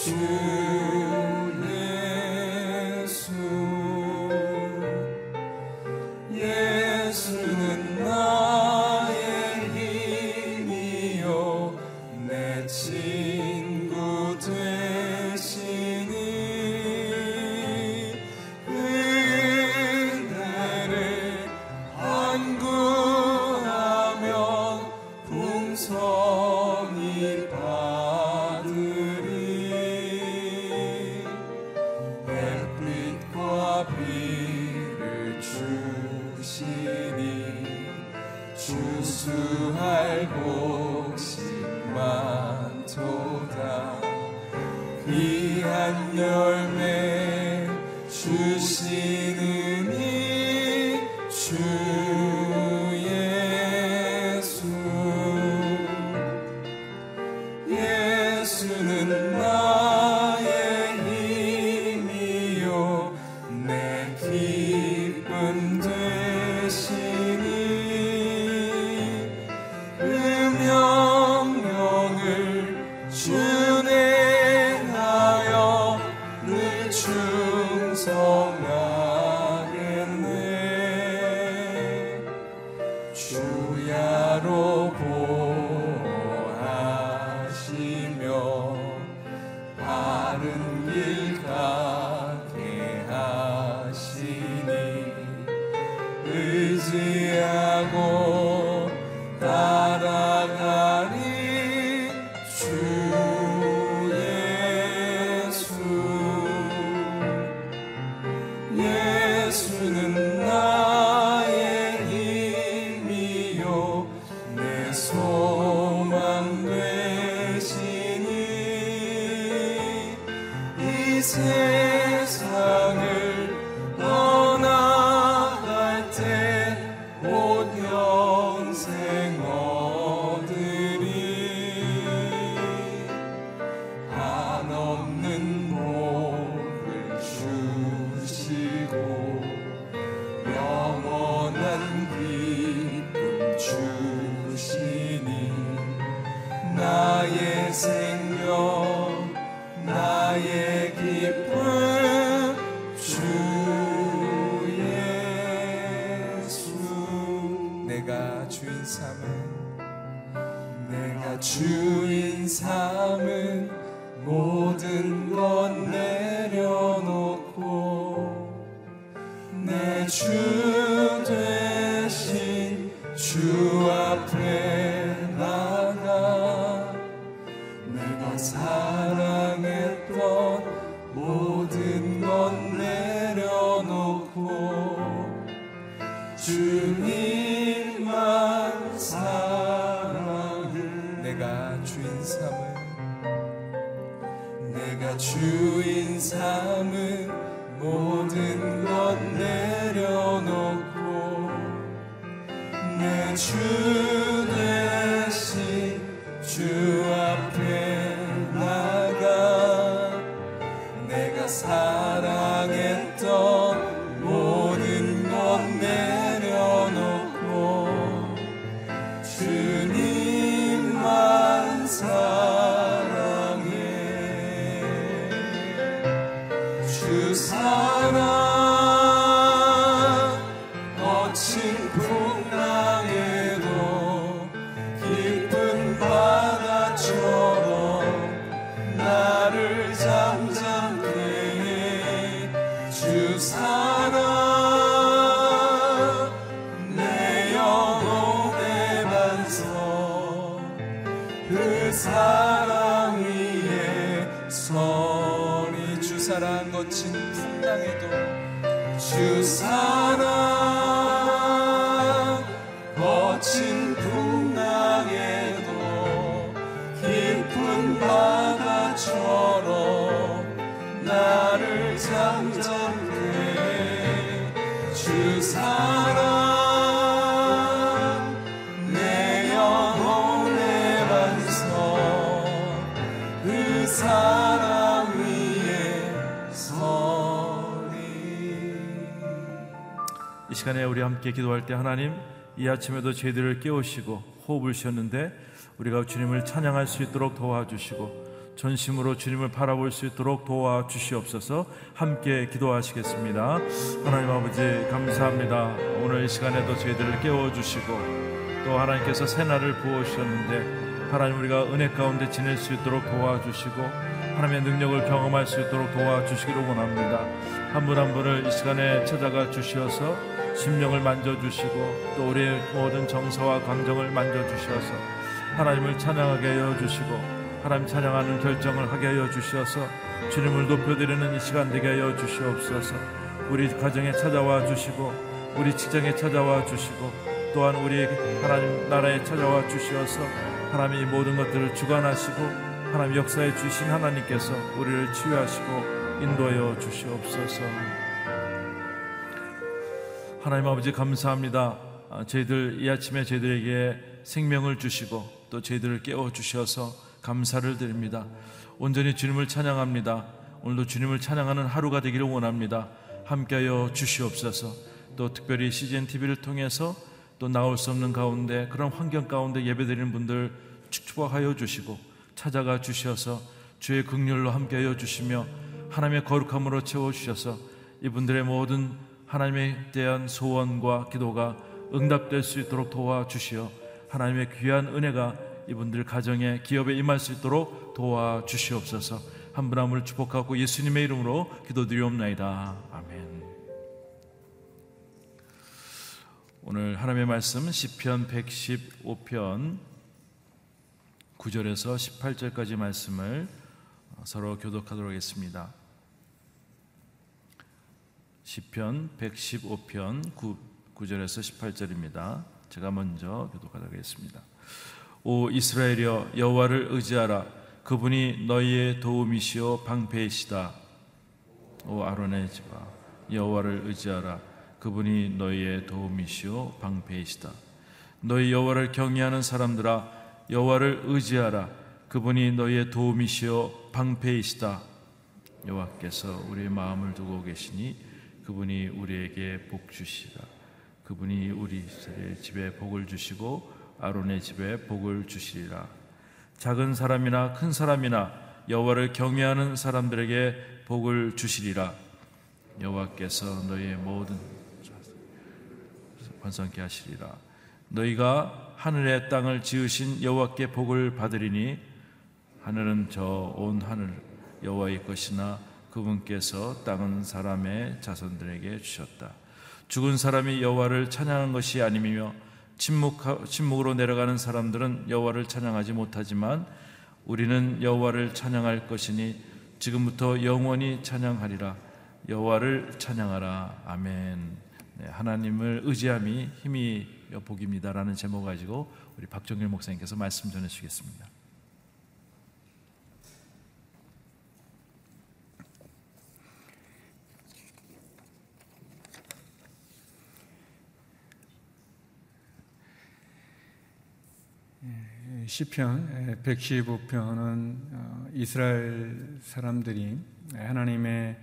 soon. 주인 삶은 모든 것 내려놓고 내 주 대신 주 함께 기도할 때 하나님 이 아침에도 저희들을 깨우시고 호흡을 쉬었는데 우리가 주님을 찬양할 수 있도록 도와주시고 전심으로 주님을 바라볼 수 있도록 도와주시옵소서 함께 기도하시겠습니다. 하나님 아버지 감사합니다. 오늘 이 시간에도 저희들을 깨워주시고 또 하나님께서 새날을 부어주셨는데 하나님 우리가 은혜 가운데 지낼 수 있도록 도와주시고 하나님의 능력을 경험할 수 있도록 도와주시기를 원합니다. 한 분한 분을 이 시간에 찾아가 주시어서 심령을 만져주시고 또 우리의 모든 정서와 감정을 만져주셔서 하나님을 찬양하게 하여 주시고 하나님 찬양하는 결정을 하게 하여 주시어서 주님을 높여드리는 이 시간 되게 하여 주시옵소서 우리 가정에 찾아와 주시고 우리 직장에 찾아와 주시고 또한 우리 하나님 나라에 찾아와 주시어서 하나님이 모든 것들을 주관하시고 하나님 역사에 주신 하나님께서 우리를 치유하시고 인도하여 주시옵소서. 하나님 아버지 감사합니다. 아, 저희들 이 아침에 저희들에게 생명을 주시고 또 저희들을 깨워 주셔서 감사를 드립니다. 온전히 주님을 찬양합니다. 오늘도 주님을 찬양하는 하루가 되기를 원합니다. 함께하여 주시옵소서. 또 특별히 CGN TV를 통해서 또 나올 수 없는 가운데 그런 환경 가운데 예배드리는 분들 축복하여 주시고 찾아가 주셔서 주의 긍휼로 함께하여 주시며 하나님의 거룩함으로 채워 주셔서 이분들의 모든 하나님에 대한 소원과 기도가 응답될 수 있도록 도와 주시어 하나님의 귀한 은혜가 이분들 가정에 기업에 임할 수 있도록 도와 주시옵소서. 한 분 한 분을 축복하고 예수님의 이름으로 기도드리옵나이다. 아멘. 오늘 하나님의 말씀 시편 115편 9절에서 18절까지 말씀을 서로 교독하도록 하겠습니다. 시편 115편 9, 9절에서 18절입니다. 제가 먼저 교독하도록 하겠습니다. 오 이스라엘이여 여호와를 의지하라 그분이 너희의 도움이시오 방패이시다. 오 아론의 집아 여호와를 의지하라 그분이 너희의 도움이시오 방패이시다. 너희 여호와를 경외하는 사람들아 여호와를 의지하라 그분이 너희의 도움이시오 방패이시다. 여호와께서 우리의 마음을 두고 계시니 그분이 우리에게 복 주시라. 그분이 우리 이스라엘 집에 복을 주시고 아론의 집에 복을 주시리라. 작은 사람이나 큰 사람이나 여호와를 경외하는 사람들에게 복을 주시리라. 여호와께서 너희의 모든 번성케 하시리라. 너희가 하늘의 땅을 지으신 여호와께 복을 받으리니 하늘은 저 온 하늘 여호와의 것이나 그분께서 땅은 사람의 자손들에게 주셨다. 죽은 사람이 여호와를 찬양한 것이 아니며 침묵 침묵으로 내려가는 사람들은 여호와를 찬양하지 못하지만 우리는 여호와를 찬양할 것이니 지금부터 영원히 찬양하리라. 여호와를 찬양하라. 아멘. 네, 하나님을 의지함이 힘이 복입니다라는 제목 가지고 우리 박정일 목사님께서 말씀 전해 주시겠습니다. 시편 115편은 어, 이스라엘 사람들이 하나님의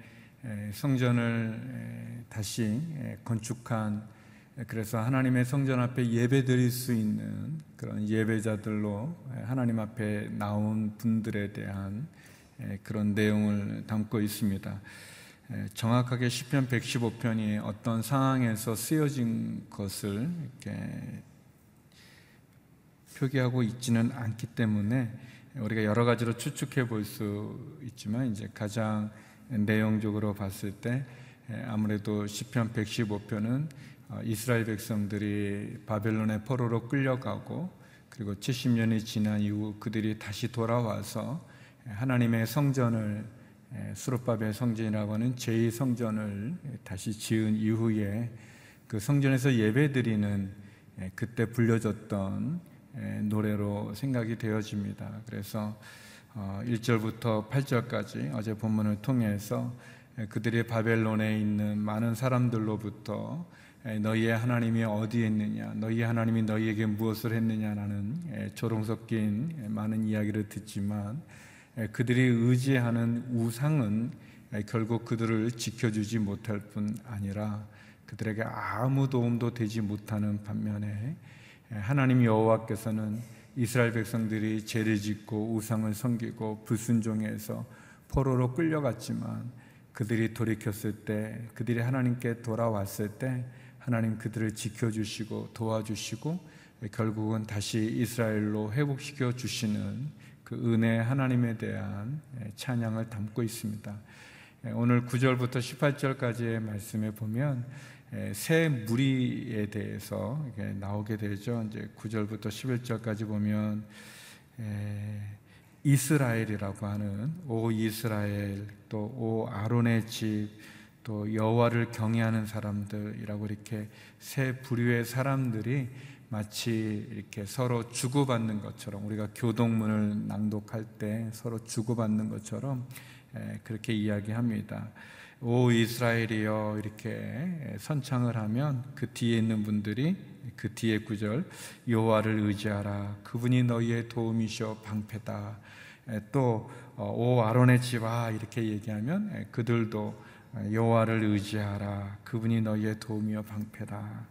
성전을 다시 건축한 그래서 하나님의 성전 앞에 예배 드릴 수 있는 그런 예배자들로 하나님 앞에 나온 분들에 대한 그런 내용을 담고 있습니다. 정확하게 시편 115편이 어떤 상황에서 쓰여진 것을 이렇게 표기하고 있지는 않기 때문에 우리가 여러 가지로 추측해 볼 수 있지만 이제 가장 내용적으로 봤을 때 아무래도 시편 115편은 어, 이스라엘 백성들이 바벨론의 포로로 끌려가고 그리고 70년이 지난 이후 그들이 다시 돌아와서 하나님의 성전을 수르바벨 성전이라고 하는 제2 성전을 다시 지은 이후에 그 성전에서 예배드리는 그때 불려졌던 노래로 생각이 되어집니다. 그래서 1절부터 어, 8절까지 어제 본문을 통해서 그들이 바벨론에 있는 많은 사람들로부터 너희의 하나님이 어디에 있느냐, 너희의 하나님이 너희에게 무엇을 했느냐라는 조롱 섞인 많은 이야기를 듣지만 그들이 의지하는 우상은 결국 그들을 지켜주지 못할 뿐 아니라 그들에게 아무 도움도 되지 못하는 반면에 하나님 여호와께서는 이스라엘 백성들이 죄를 짓고 우상을 섬기고 불순종해서 포로로 끌려갔지만 그들이 돌이켰을 때 그들이 하나님께 돌아왔을 때 하나님 그들을 지켜주시고 도와주시고 결국은 다시 이스라엘로 회복시켜 주시는 그 은혜 하나님에 대한 찬양을 담고 있습니다. 오늘 9절부터 18절까지의 말씀에 보면 새 무리에 대해서 나오게 되죠. 이제 9절부터 11절까지 보면 이스라엘이라고 하는 오 이스라엘 또 오 아론의 집 또 여호와를 경외하는 사람들이라고 이렇게 세 부류의 사람들이 마치 이렇게 서로 주고받는 것처럼 우리가 교동문을 낭독할 때 서로 주고받는 것처럼 그렇게 이야기합니다. 오 이스라엘이여 이렇게 선창을 하면 그 뒤에 있는 분들이 그 뒤에 구절 여호와를 의지하라 그분이 너희의 도움이시오 방패다 또오 어, 아론의 집아 이렇게 얘기하면 그들도 여호와를 의지하라. 그분이 너희의 도움이요 방패다.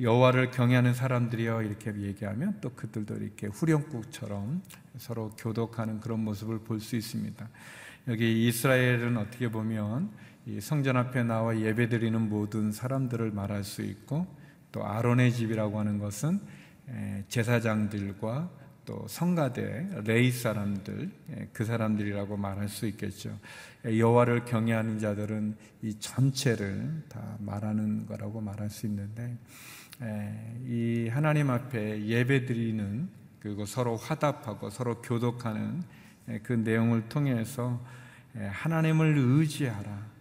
여호와를 경외하는 사람들이여 이렇게 얘기하면 또 그들도 이렇게 후렴국처럼 서로 교독하는 그런 모습을 볼 수 있습니다. 여기 이스라엘은 어떻게 보면 성전 앞에 나와 예배드리는 모든 사람들을 말할 수 있고 또 아론의 집이라고 하는 것은 제사장들과 또 성가대 레이 사람들 그 사람들이라고 말할 수 있겠죠. 여호와를 경외하는 자들은 이 전체를 다 말하는 거라고 말할 수 있는데 이 하나님 앞에 예배드리는 그리고 서로 화답하고 서로 교독하는 그 내용을 통해서 하나님을 의지하라.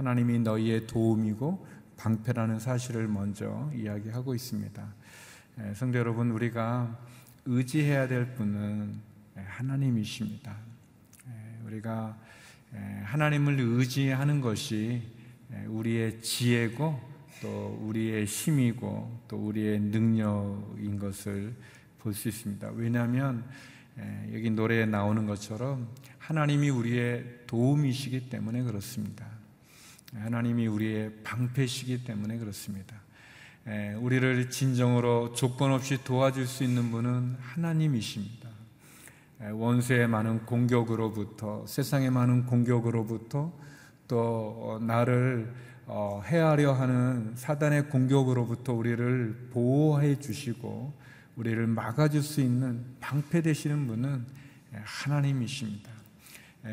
하나님이 너희의 도움이고 방패라는 사실을 먼저 이야기하고 있습니다. 성도 여러분, 우리가 의지해야 될 분은 하나님이십니다. 우리가 하나님을 의지하는 것이 우리의 지혜고 또 우리의 힘이고 또 우리의 능력인 것을 볼 수 있습니다. 왜냐하면 여기 노래에 나오는 것처럼 하나님이 우리의 도움이시기 때문에 그렇습니다. 하나님이 우리의 방패시기 때문에 그렇습니다. 우리를 진정으로 조건 없이 도와줄 수 있는 분은 하나님이십니다. 원수의 많은 공격으로부터 세상의 많은 공격으로부터 또 나를 어, 해하려 하는 사단의 공격으로부터 우리를 보호해 주시고 우리를 막아줄 수 있는 방패 되시는 분은 하나님이십니다.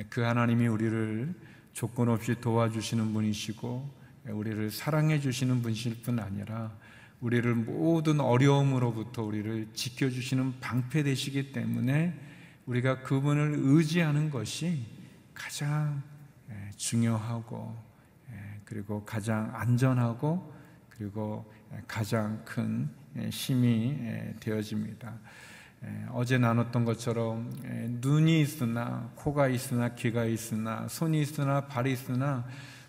그 하나님이 우리를 조건 없이 도와주시는 분이시고 우리를 사랑해 주시는 분이실 뿐 아니라 우리를 모든 어려움으로부터 우리를 지켜주시는 방패 되시기 때문에 우리가 그분을 의지하는 것이 가장 예, 중요하고 예, 그리고 가장 안전하고 그리고 가장 큰 예, 힘이 되어집니다. 어제 나눴던 것처럼 눈이 있으나 코가 있으나 귀가 있으나 손이 있으나 발이 있으나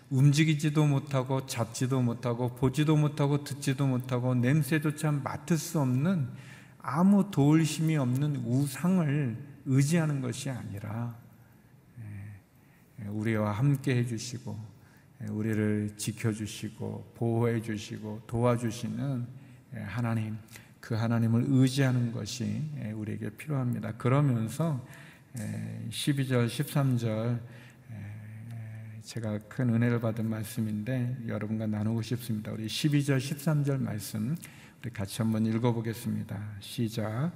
움직이지도 못하고 잡지도 못하고 보지도 못하고 듣지도 못하고 냄새조차 맡을 수 없는 아무 도울 힘이 없는 우상을 의지하는 것이 아니라 예, 우리와 함께 해주시고 예, 우리를 지켜주시고 보호해 주시고 도와주시는 예, 하나님 그 하나님을 의지하는 것이 우리에게 필요합니다. 그러면서 12절 13절 제가 큰 은혜를 받은 말씀인데 여러분과 나누고 싶습니다. 우리 12절 13절 말씀 우리 같이 한번 읽어보겠습니다. 시작.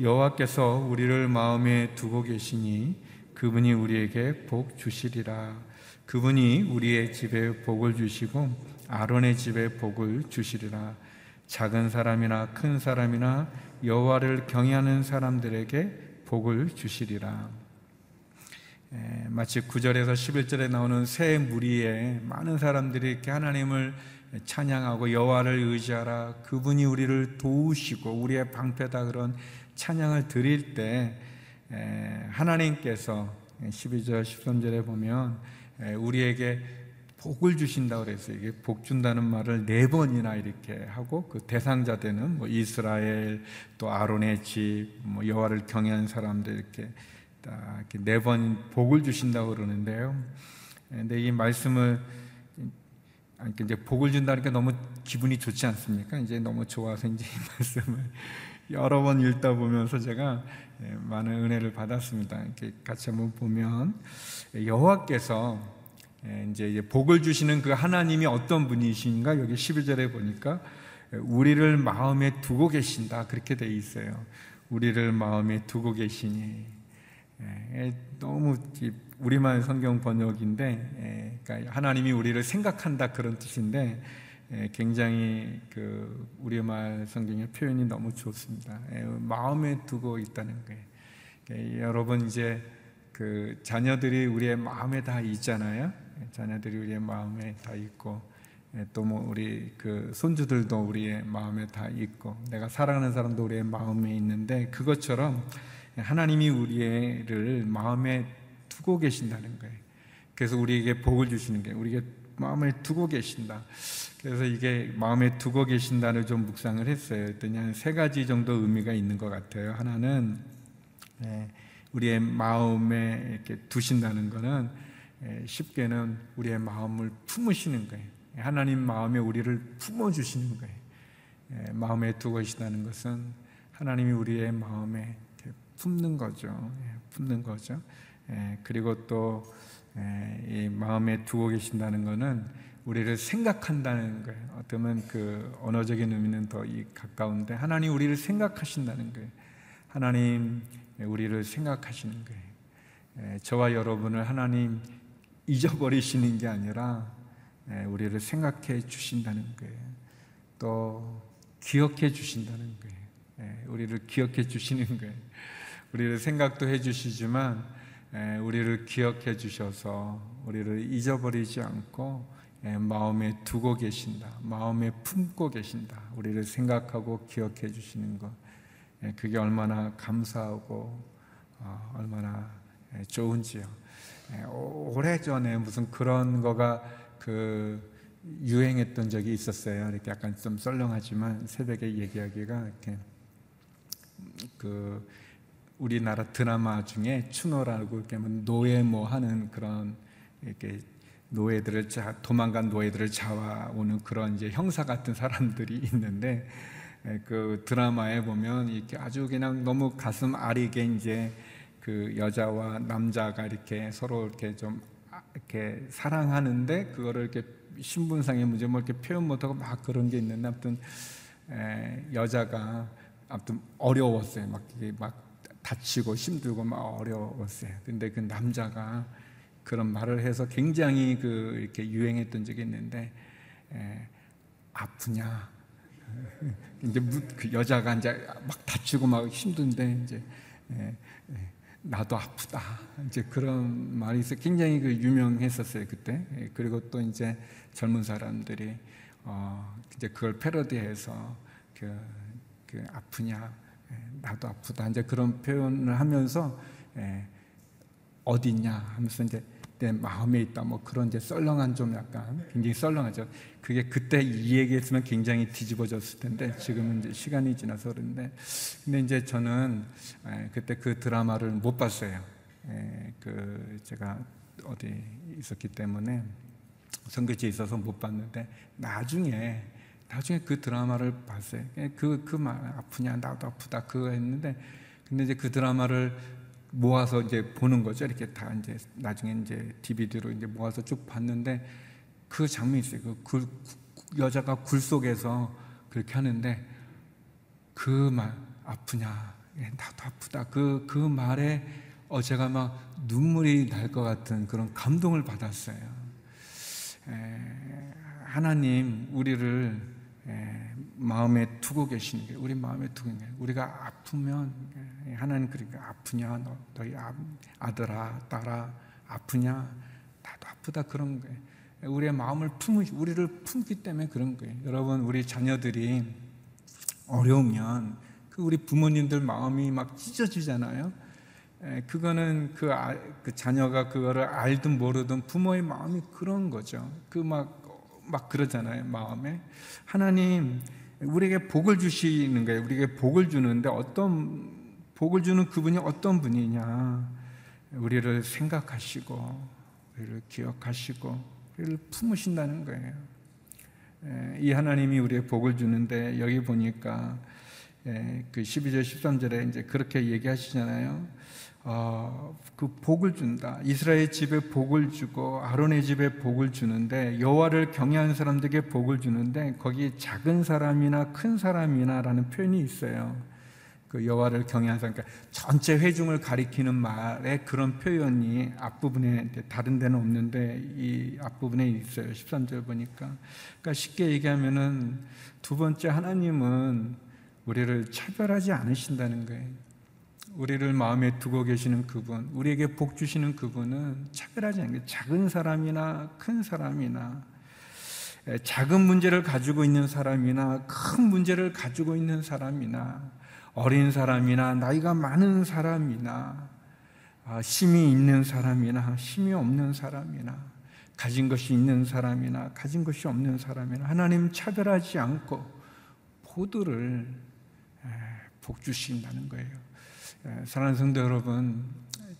여호와께서 우리를 마음에 두고 계시니 그분이 우리에게 복 주시리라. 그분이 우리의 집에 복을 주시고 아론의 집에 복을 주시리라. 작은 사람이나 큰 사람이나 여호와를 경외하는 사람들에게 복을 주시리라. 에, 마치 9절에서 11절에 나오는 새 무리에 많은 사람들이 이렇게 하나님을 찬양하고 여호와를 의지하라 그분이 우리를 도우시고 우리의 방패다 그런 찬양을 드릴 때 에, 하나님께서 12절 13절에 보면 에, 우리에게 복을 주신다 그래서 이게 복 준다는 말을 네 번이나 이렇게 하고 그 대상자들은 뭐 이스라엘 또 아론의 집, 뭐 여호와를 경외하는 사람들 이렇게 딱 네 번 복을 주신다고 그러는데요. 근데 이 말씀을 이제 복을 준다니까 너무 기분이 좋지 않습니까? 이제 너무 좋아서 이제 이 말씀을 여러 번 읽다 보면서 제가 예, 많은 은혜를 받았습니다. 이렇게 같이 한번 보면 여호와께서 예, 이제 복을 주시는 그 하나님이 어떤 분이신가 여기 12절에 보니까 우리를 마음에 두고 계신다 그렇게 돼 있어요. 우리를 마음에 두고 계시니 예, 너무 우리말 성경 번역인데 그러니까 하나님이 우리를 생각한다 그런 뜻인데 굉장히 그 우리말 성경의 표현이 너무 좋습니다. 마음에 두고 있다는 거예요. 여러분 이제 그 자녀들이 우리의 마음에 다 있잖아요. 자녀들이 우리의 마음에 다 있고 또 뭐 우리 그 손주들도 우리의 마음에 다 있고 내가 사랑하는 사람도 우리의 마음에 있는데 그것처럼 하나님이 우리를 마음에 두고 계신다는 거예요. 그래서 우리에게 복을 주시는 게 우리에게 마음에 두고 계신다. 그래서 이게 마음에 두고 계신다를 좀 묵상을 했어요. 그랬더니 세 가지 정도 의미가 있는 것 같아요. 하나는 우리의 마음에 이렇게 두신다는 것은 쉽게는 우리의 마음을 품으시는 거예요. 하나님 마음에 우리를 품어주시는 거예요. 마음에 두고 계시다는 것은 하나님이 우리의 마음에 품는 거죠. 품는 거죠. 그리고 또이 마음에 두고 계신다는 것은 우리를 생각한다는 거예요. 어쩌면 그 언어적인 의미는 더 가까운데 하나님 우리를 생각하신다는 거예요. 하나님 우리를 생각하시는 거예요. 저와 여러분을 하나님 잊어버리시는 게 아니라 우리를 생각해 주신다는 거예요. 또 기억해 주신다는 거예요. 우리를 기억해 주시는 거예요. 우리를 생각도 해 주시지만 우리를 기억해 주셔서 우리를 잊어버리지 않고 마음에 두고 계신다. 마음에 품고 계신다. 우리를 생각하고 기억해 주시는 것. 그게 얼마나 감사하고 어, 얼마나 좋은지요. 오래 전에 무슨 그런 거가 그 유행했던 적이 있었어요. 이렇게 약간 좀 썰렁하지만 새벽에 얘기하기가 이렇게 그 우리나라 드라마 중에 추노라고 이렇게 노예 뭐 하는 그런 이렇게 노예들을 자, 도망간 노예들을 잡아오는 그런 이제 형사 같은 사람들이 있는데 그 드라마에 보면 이렇게 아주 그냥 너무 가슴 아리게 이제 그 여자와 남자가 이렇게 서로 이렇게 좀 이렇게 사랑하는데 그거를 이렇게 신분상의 문제 뭐 이렇게 표현 못하고 막 그런 게 있는데 아무튼 에, 여자가 아무튼 어려웠어요. 막 이게 막 다치고 힘들고 막 어려웠어요. 근데 그 남자가 그런 말을 해서 굉장히 그 이렇게 유행했던 적이 있는데 에, 아프냐? 이제 그 여자가 이제 막 다치고 막 힘든데 이제 에, 에, 나도 아프다. 이제 그런 말이 있어 굉장히 그 유명했었어요 그때. 그리고 또 이제 젊은 사람들이 어 이제 그걸 패러디해서 그, 그 아프냐? 나도 아프다. 이제 그런 표현을 하면서 어디 있냐 하면서 이제 내 마음에 있다. 뭐 그런 이제 썰렁한 좀 약간 굉장히 썰렁하죠. 그게 그때 이 얘기했으면 굉장히 뒤집어졌을 텐데 지금은 이제 시간이 지나서 그런데 근데 이제 저는 그때 그 드라마를 못 봤어요. 그 제가 어디 있었기 때문에 선교지에 있어서 못 봤는데 나중에 나중에 그 드라마를 봤어요. 그, 그 말, 아프냐, 나도 아프다, 그거 했는데, 근데 이제 그 드라마를 모아서 이제 보는 거죠. 이렇게 다 이제 나중에 이제 DVD로 이제 모아서 쭉 봤는데 그 장면이 있어요. 그 굴, 여자가 굴 속에서 그렇게 하는데 그 말, 아프냐, 예, 나도 아프다. 그, 그 말에 어, 제가 막 눈물이 날 것 같은 그런 감동을 받았어요. 에, 하나님, 우리를 에, 마음에 두고 계시는 게 우리 마음에 두고 있는 게 우리가 아프면 에, 하나님 그러니까 아프냐 너, 너희 아, 아들아 딸아 아프냐 나도 아프다 그런 거예요. 우리의 마음을 품으 우리를 품기 때문에 그런 거예요. 여러분 우리 자녀들이 어려우면 그 우리 부모님들 마음이 막 찢어지잖아요. 에, 그거는 그, 아, 그 자녀가 그거를 알든 모르든 부모의 마음이 그런 거죠. 그 막 막 그러잖아요 마음에 하나님 우리에게 복을 주시는 거예요. 우리에게 복을 주는데 어떤 복을 주는 그분이 어떤 분이냐 우리를 생각하시고 우리를 기억하시고 우리를 품으신다는 거예요. 이 하나님이 우리의 복을 주는데 여기 보니까 그 12절 13절에 이제 그렇게 얘기하시잖아요. 어, 그 복을 준다. 이스라엘 집에 복을 주고 아론의 집에 복을 주는데 여호와를 경외하는 사람들에게 복을 주는데 거기 작은 사람이나 큰 사람이나라는 표현이 있어요. 그 여호와를 경외하는 사람, 그러니까 전체 회중을 가리키는 말에 그런 표현이 앞부분에 다른 데는 없는데 이 앞부분에 있어요. 13절 보니까. 그러니까 쉽게 얘기하면은 두 번째 하나님은 우리를 차별하지 않으신다는 거예요. 우리를 마음에 두고 계시는 그분, 우리에게 복 주시는 그분은 차별하지 않는 게 작은 사람이나 큰 사람이나 작은 문제를 가지고 있는 사람이나 큰 문제를 가지고 있는 사람이나 어린 사람이나 나이가 많은 사람이나 힘이 있는 사람이나 힘이 없는 사람이나 가진 것이 있는 사람이나 가진 것이 없는 사람이나 하나님 차별하지 않고 모두를 복 주신다는 거예요. 예, 사랑하는 성도 여러분,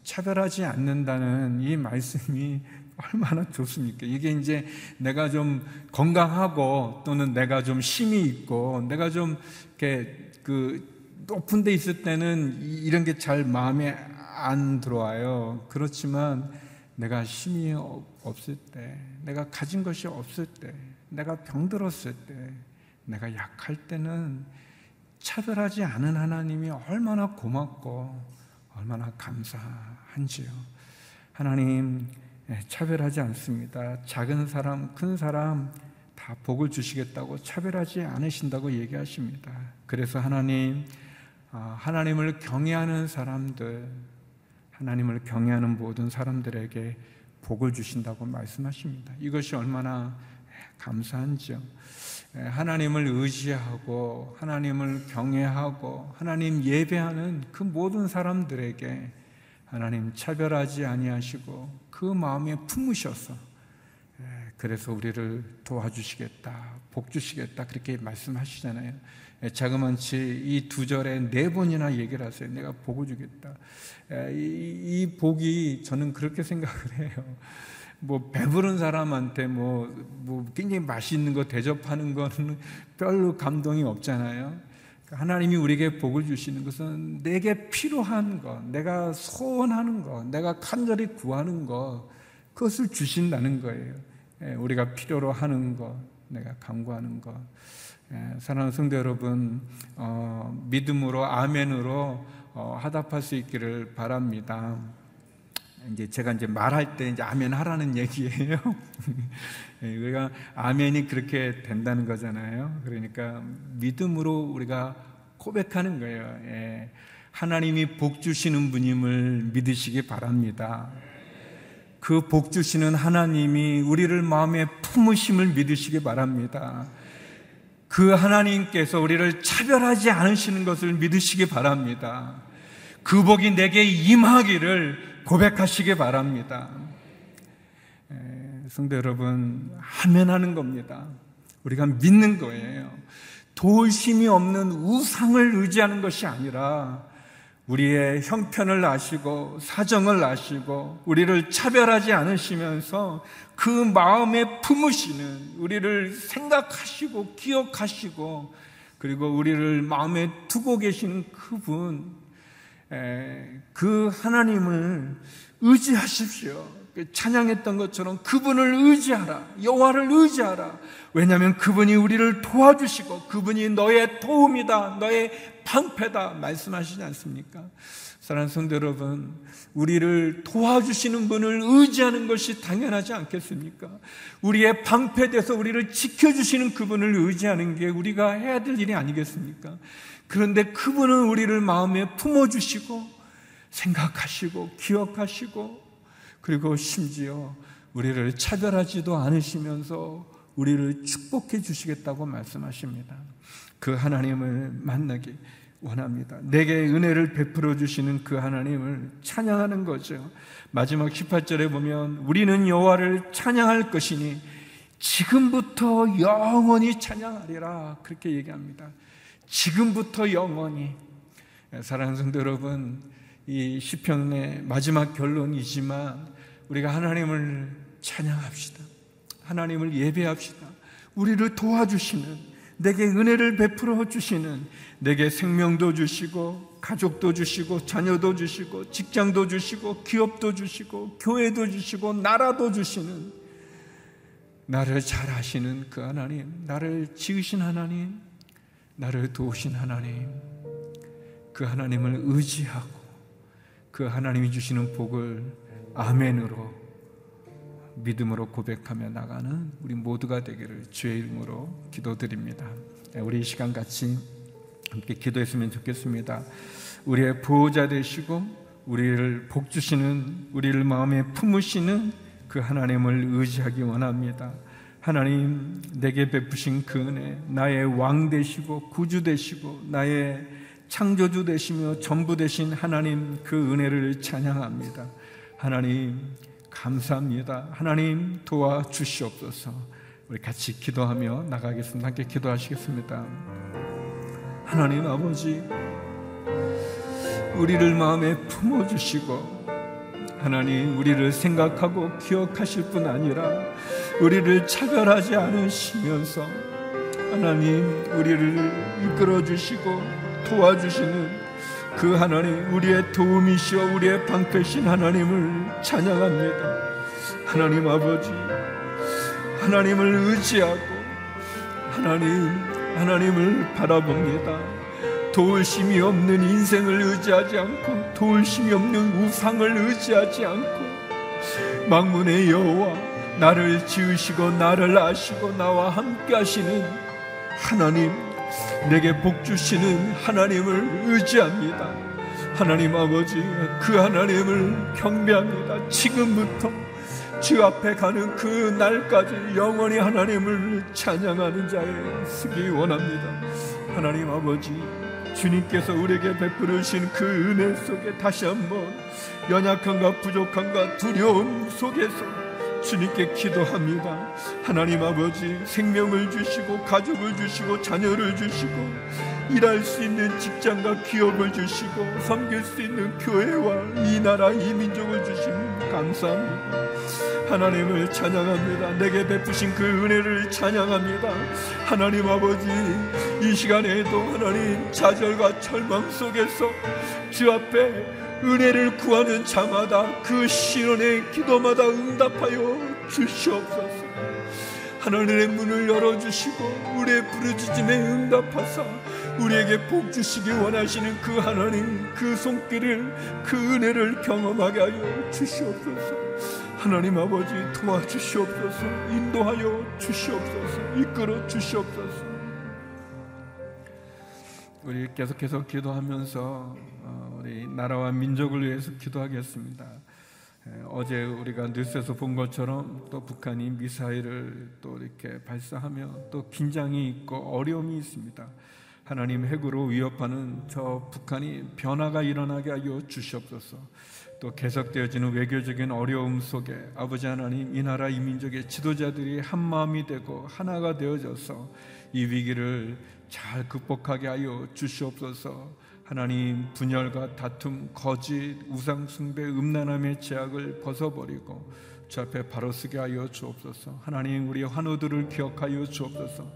차별하지 않는다는 이 말씀이 얼마나 좋습니까? 이게 이제 내가 좀 건강하고 또는 내가 좀 힘이 있고 내가 좀 이렇게 그 높은 데 있을 때는 이런 게 잘 마음에 안 들어와요. 그렇지만 내가 힘이 없을 때, 내가 가진 것이 없을 때, 내가 병들었을 때, 내가 약할 때는 차별하지 않은 하나님이 얼마나 고맙고 얼마나 감사한지요. 하나님 예, 차별하지 않습니다. 작은 사람, 큰 사람 다 복을 주시겠다고 차별하지 않으신다고 얘기하십니다. 그래서 하나님 아, 하나님을 경외하는 사람들, 하나님을 경외하는 모든 사람들에게 복을 주신다고 말씀하십니다. 이것이 얼마나 감사한지요. 하나님을 의지하고 하나님을 경외하고 하나님 예배하는 그 모든 사람들에게 하나님 차별하지 아니하시고 그 마음에 품으셔서 그래서 우리를 도와주시겠다, 복 주시겠다 그렇게 말씀하시잖아요. 자그만치 이 두 절에 네 번이나 얘기를 하세요. 내가 복을 주겠다. 이 복이 저는 그렇게 생각을 해요. 뭐 배부른 사람한테 뭐, 뭐 굉장히 맛있는 거 대접하는 거는 별로 감동이 없잖아요. 그러니까 하나님이 우리에게 복을 주시는 것은 내게 필요한 것, 내가 소원하는 것, 내가 간절히 구하는 것, 그것을 주신다는 거예요. 예, 우리가 필요로 하는 것, 내가 간구하는 것. 예, 사랑하는 성도 여러분, 어, 믿음으로 아멘으로 어, 하답할 수 있기를 바랍니다. 이제 제가 이제 말할 때 이제 아멘 하라는 얘기예요. 예, 우리가 아멘이 그렇게 된다는 거잖아요. 그러니까 믿음으로 우리가 고백하는 거예요. 예. 하나님이 복 주시는 분임을 믿으시기 바랍니다. 그 복 주시는 하나님이 우리를 마음에 품으심을 믿으시기 바랍니다. 그 하나님께서 우리를 차별하지 않으시는 것을 믿으시기 바랍니다. 그 복이 내게 임하기를 고백하시기 바랍니다. 성도 여러분, 하면 하는 겁니다. 우리가 믿는 거예요. 도울 힘이 없는 우상을 의지하는 것이 아니라 우리의 형편을 아시고 사정을 아시고 우리를 차별하지 않으시면서 그 마음에 품으시는 우리를 생각하시고 기억하시고 그리고 우리를 마음에 두고 계시는 그분 그 하나님을 의지하십시오. 그 찬양했던 것처럼 그분을 의지하라. 여호와를 의지하라. 왜냐하면 그분이 우리를 도와주시고 그분이 너의 도움이다. 너의 방패다. 말씀하시지 않습니까? 사랑하는 성도 여러분, 우리를 도와주시는 분을 의지하는 것이 당연하지 않겠습니까? 우리의 방패돼서 우리를 지켜주시는 그분을 의지하는 게 우리가 해야 될 일이 아니겠습니까? 그런데 그분은 우리를 마음에 품어주시고 생각하시고 기억하시고 그리고 심지어 우리를 차별하지도 않으시면서 우리를 축복해 주시겠다고 말씀하십니다. 그 하나님을 만나기 원합니다. 내게 은혜를 베풀어 주시는 그 하나님을 찬양하는 거죠. 마지막 18절에 보면 우리는 여호와를 찬양할 것이니 지금부터 영원히 찬양하리라 그렇게 얘기합니다. 지금부터 영원히 사랑하는 성도 여러분 이 시편의 마지막 결론이지만 우리가 하나님을 찬양합시다. 하나님을 예배합시다. 우리를 도와주시는 내게 은혜를 베풀어 주시는 내게 생명도 주시고 가족도 주시고 자녀도 주시고 직장도 주시고 기업도 주시고 교회도 주시고 나라도 주시는 나를 잘 아시는 그 하나님, 나를 지으신 하나님, 나를 도우신 하나님, 그 하나님을 의지하고 그 하나님이 주시는 복을 아멘으로 믿음으로 고백하며 나가는 우리 모두가 되기를 주의 이름으로 기도드립니다. 우리 이 시간 같이 함께 기도했으면 좋겠습니다. 우리의 보호자 되시고 우리를 복 주시는 우리를 마음에 품으시는 그 하나님을 의지하기 원합니다. 하나님 내게 베푸신 그 은혜 나의 왕 되시고 구주 되시고 나의 창조주 되시며 전부 되신 하나님 그 은혜를 찬양합니다. 하나님 감사합니다. 하나님 도와주시옵소서. 우리 같이 기도하며 나가겠습니다. 함께 기도하시겠습니다. 하나님 아버지, 우리를 마음에 품어주시고, 하나님 우리를 생각하고 기억하실 뿐 아니라, 우리를 차별하지 않으시면서, 하나님 우리를 이끌어주시고, 도와주시는 그 하나님, 우리의 도움이시여 우리의 방패신 하나님을 찬양합니다. 하나님 아버지, 하나님을 의지하고, 하나님, 하나님을 바라봅니다. 도울 힘이 없는 인생을 의지하지 않고, 도울 힘이 없는 우상을 의지하지 않고, 망문의 여호와, 나를 지으시고, 나를 아시고, 나와 함께 하시는 하나님, 내게 복 주시는 하나님을 의지합니다. 하나님 아버지, 그 하나님을 경배합니다. 지금부터 주 앞에 가는 그 날까지 영원히 하나님을 찬양하는 자에 쓰기 원합니다. 하나님 아버지, 주님께서 우리에게 베푸르신 그 은혜 속에 다시 한번 연약함과 부족함과 두려움 속에서 주님께 기도합니다. 하나님 아버지 생명을 주시고 가족을 주시고 자녀를 주시고 일할 수 있는 직장과 기업을 주시고 섬길 수 있는 교회와 이 나라 이 민족을 주심 감사합니다. 하나님을 찬양합니다. 내게 베푸신 그 은혜를 찬양합니다. 하나님 아버지 이 시간에도 하나님 좌절과 절망 속에서 주 앞에 은혜를 구하는 자마다 그 신원의 기도마다 응답하여 주시옵소서. 하나님의 문을 열어주시고 우리의 부르짖음에 응답하사 우리에게 복 주시기 원하시는 그 하나님 그 손길을 그 은혜를 경험하게 하여 주시옵소서. 하나님 아버지 도와주시옵소서. 인도하여 주시옵소서. 이끌어 주시옵소서. 우리 계속해서 기도하면서 어, 우리 나라와 민족을 위해서 기도하겠습니다. 어제 우리가 뉴스에서 본 것처럼 또 북한이 미사일을 또 이렇게 발사하며 또 긴장이 있고 어려움이 있습니다. 하나님 핵으로 위협하는 저 북한이 변화가 일어나게 하여 주시옵소서. 또 계속되어지는 외교적인 어려움 속에 아버지 하나님 이 나라 이 민족의 지도자들이 한 마음이 되고 하나가 되어져서 이 위기를 잘 극복하게 하여 주시옵소서. 하나님 분열과 다툼, 거짓, 우상 숭배, 음란함의 제약을 벗어버리고 주 앞에 바로 서게 하여 주옵소서. 하나님 우리의 환우들을 기억하여 주옵소서.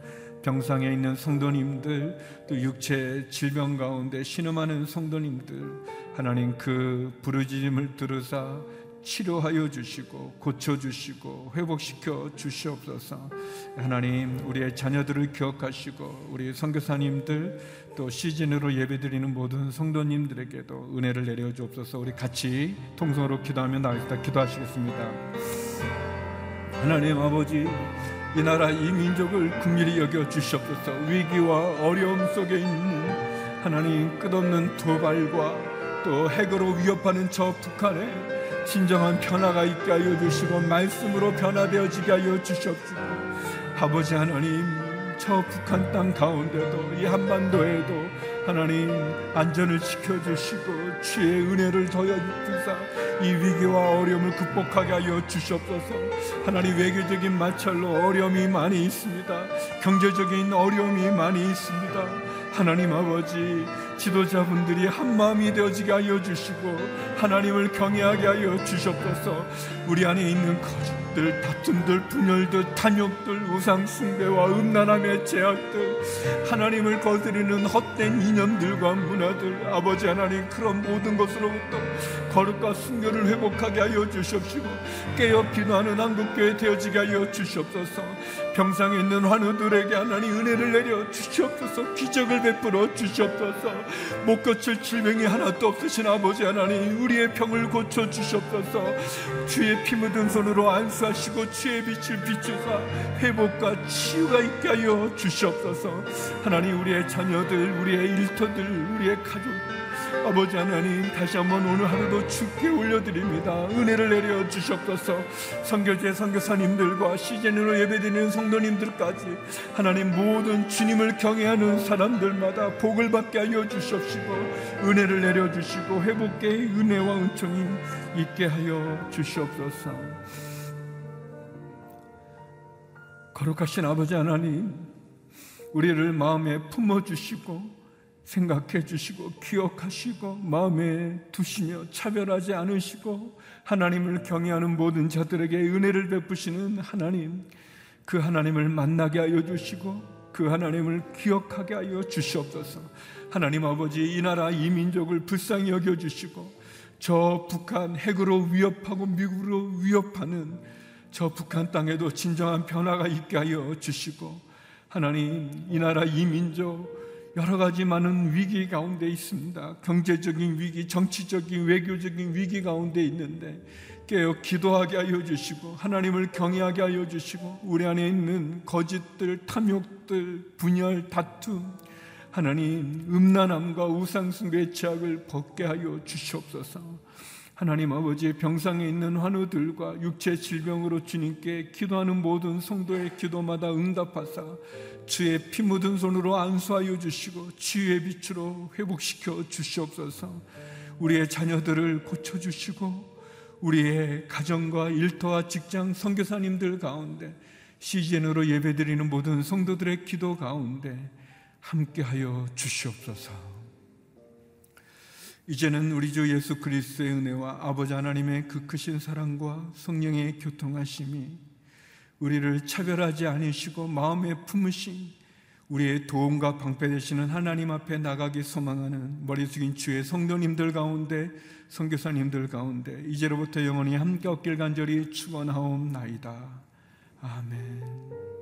병상에 있는 성도님들 또 육체 질병 가운데 신음하는 성도님들 하나님 그 부르짖음을 들으사 치료하여 주시고 고쳐 주시고 회복시켜 주시옵소서. 하나님 우리의 자녀들을 기억하시고 우리 선교사님들 또 시즌으로 예배드리는 모든 성도님들에게도 은혜를 내려 주옵소서. 우리 같이 통성으로 기도하며 나가겠다 기도하시겠습니다. 하나님 아버지 이 나라 이 민족을 긍휼히 여겨 주시옵소서. 위기와 어려움 속에 있는 하나님 끝없는 도발과 또 핵으로 위협하는 저 북한에 진정한 변화가 있게 하여 주시고 말씀으로 변화되어지게 하여 주시옵시고 아버지 하나님 저 북한 땅 가운데도 이 한반도에도 하나님 안전을 지켜주시고 주의 은혜를 더여 주사 이 위기와 어려움을 극복하게 하여 주시옵소서. 하나님 외교적인 마찰로 어려움이 많이 있습니다. 경제적인 어려움이 많이 있습니다. 하나님 아버지 지도자분들이 한 마음이 되어지게 하여 주시고 하나님을 경외하게 하여 주시옵소서. 우리 안에 있는 거짓들 다툼들 분열들 탐욕들 우상 숭배와 음란함의 제약들 하나님을 거스리는 헛된 이념들과 문화들 아버지 하나님 그런 모든 것으로부터 거룩과 순결을 회복하게 하여 주시옵시고 깨어 기도하는 한국교회 되어지게 하여 주시옵소서 병상에 있는 환우들에게 하나님 은혜를 내려 주시옵소서. 기적을 베풀어 주시옵소서. 못 고칠 질병이 하나도 없으신 아버지 하나님 우리의 병을 고쳐 주시옵소서. 주의 피 묻은 손으로 안수하시고 주의 빛을 비추사 회복과 치유가 있게 하여 주시옵소서. 하나님 우리의 자녀들 우리의 일터들 우리의 가족 아버지 하나님 다시 한번 오늘 하루도 주께 올려드립니다. 은혜를 내려 주시옵소서. 선교제 선교사님들과 시즌으로 예배드리는 성도님들까지 하나님 모든 주님을 경외하는 사람들마다 복을 받게 하여 주시옵시고 은혜를 내려 주시고 회복의 은혜와 은총이 있게 하여 주시옵소서. 거룩하신 아버지 하나님 우리를 마음에 품어 주시고 생각해 주시고 기억하시고 마음에 두시며 차별하지 않으시고 하나님을 경외하는 모든 자들에게 은혜를 베푸시는 하나님 그 하나님을 만나게 하여 주시고 그 하나님을 기억하게 하여 주시옵소서. 하나님 아버지 이 나라 이 민족을 불쌍히 여겨 주시고 저 북한 핵으로 위협하고 미국으로 위협하는 저 북한 땅에도 진정한 변화가 있게 하여 주시고 하나님 이 나라 이 민족 여러 가지 많은 위기 가운데 있습니다. 경제적인 위기, 정치적인, 외교적인 위기 가운데 있는데 깨어 기도하게 하여 주시고 하나님을 경외하게 하여 주시고 우리 안에 있는 거짓들, 탐욕들, 분열, 다툼 하나님 음란함과 우상숭배의 죄악을 벗게 하여 주시옵소서. 하나님 아버지 병상에 있는 환우들과 육체 질병으로 주님께 기도하는 모든 성도의 기도마다 응답하사 주의 피 묻은 손으로 안수하여 주시고 치유의 빛으로 회복시켜 주시옵소서. 우리의 자녀들을 고쳐 주시고 우리의 가정과 일터와 직장 선교사님들 가운데 시즌으로 예배드리는 모든 성도들의 기도 가운데 함께하여 주시옵소서. 이제는 우리 주 예수 그리스도의 은혜와 아버지 하나님의 그 크신 사랑과 성령의 교통하심이 우리를 차별하지 않으시고 마음에 품으신 우리의 도움과 방패 되시는 하나님 앞에 나가기 소망하는 머리 숙인 주의 성도님들 가운데 선교사님들 가운데 이제로부터 영원히 함께 얻길 간절히 축원하옵나이다. 아멘.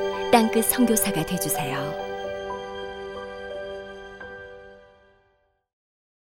땅끝 성교사가 되주세요